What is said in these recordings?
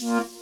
Thank.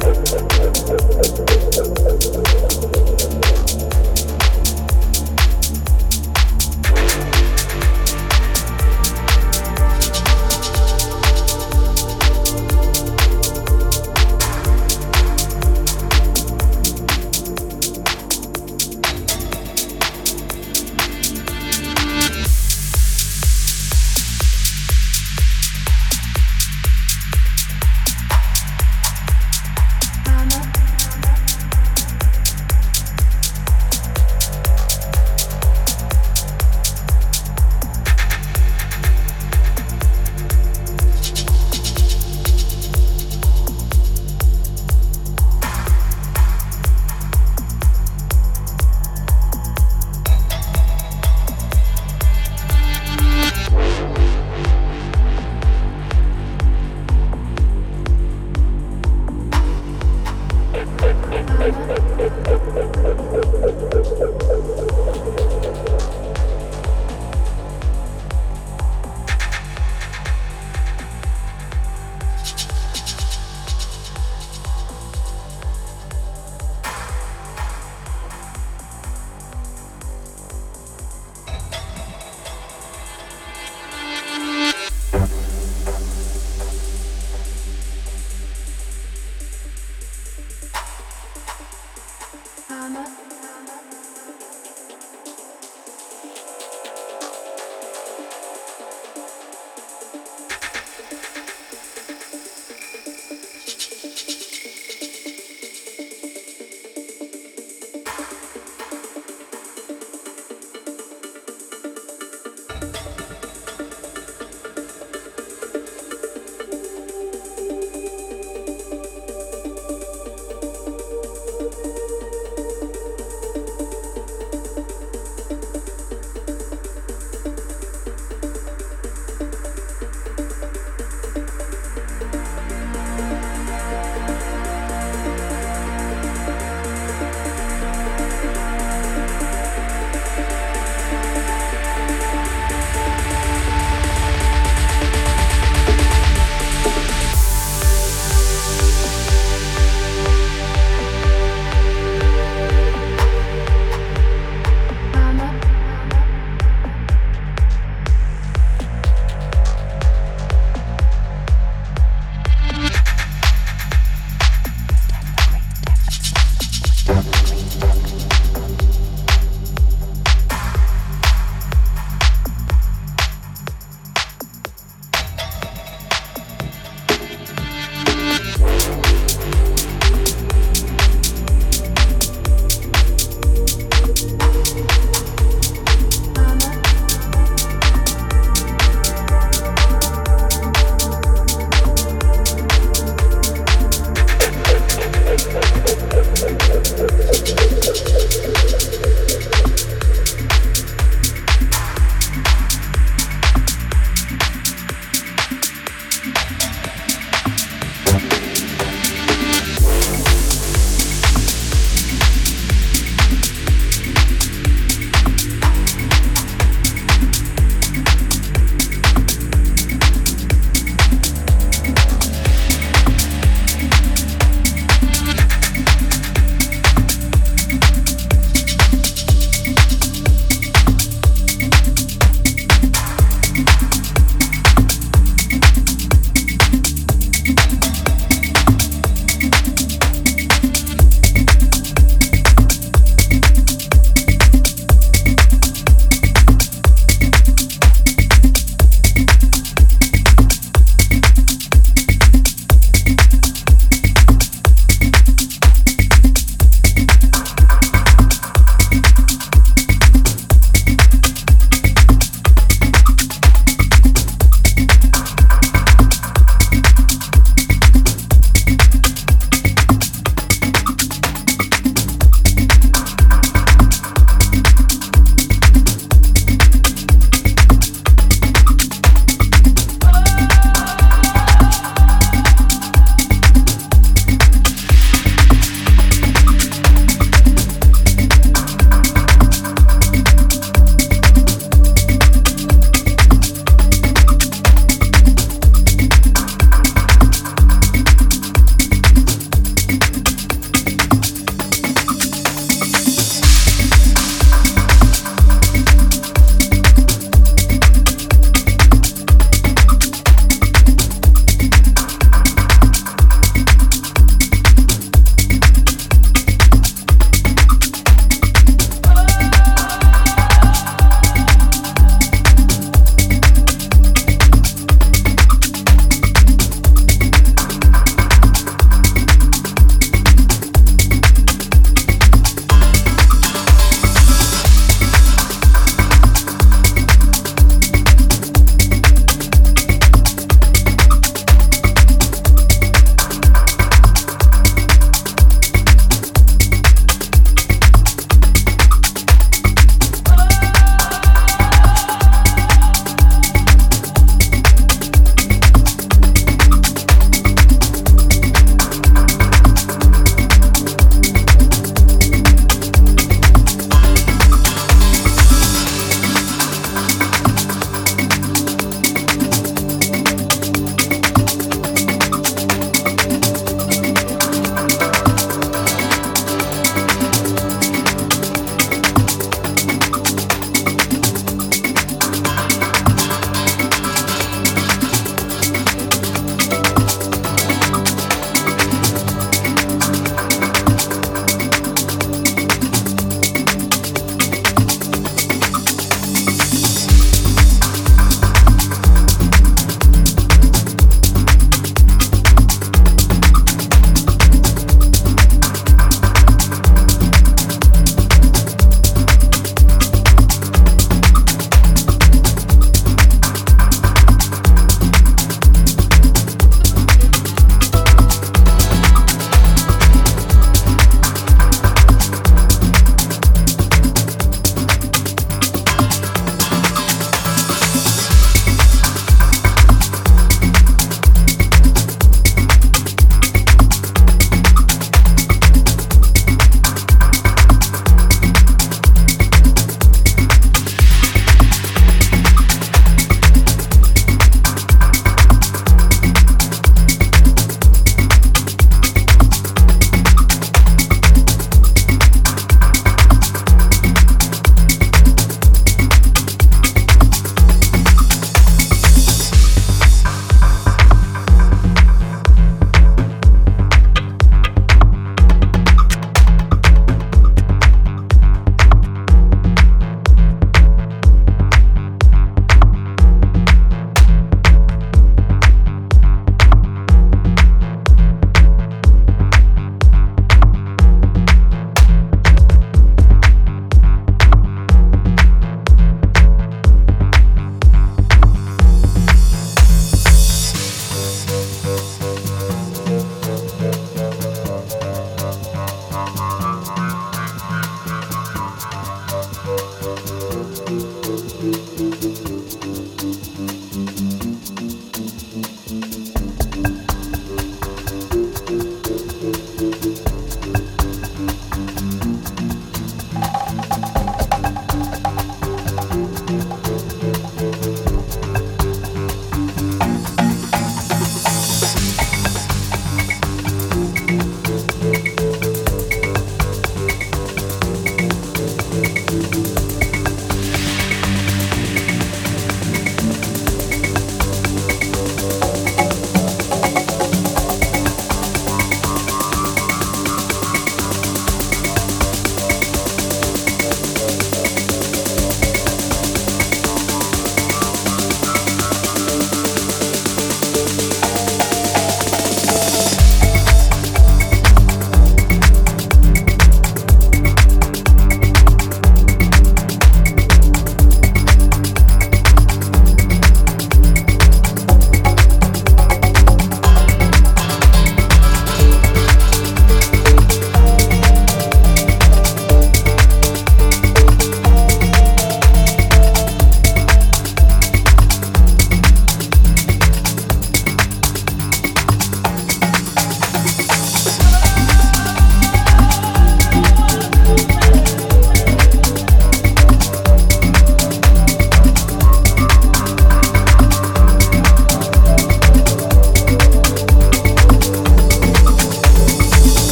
Thank you.